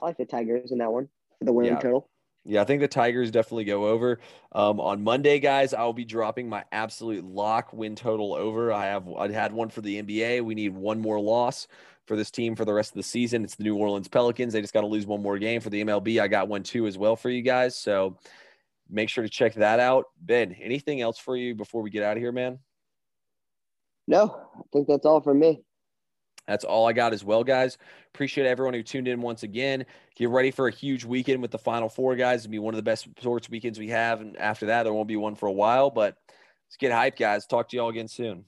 I like the Tigers in that one for the winning yeah. total. Yeah, I think the Tigers definitely go over. Um, on Monday, guys, I'll be dropping my absolute lock win total over. I have I had one for the NBA. We need one more loss for this team for the rest of the season. It's the New Orleans Pelicans. They just got to lose one more game for the MLB. I got one too as well for you guys. So make sure to check that out. Ben, anything else for you before we get out of here, man? No, I think that's all for me. That's all I got as well, guys. Appreciate everyone who tuned in once again. Get ready for a huge weekend with the Final Four, guys. It'll be one of the best sports weekends we have. And after that, there won't be one for a while. But let's get hyped, guys. Talk to you all again soon.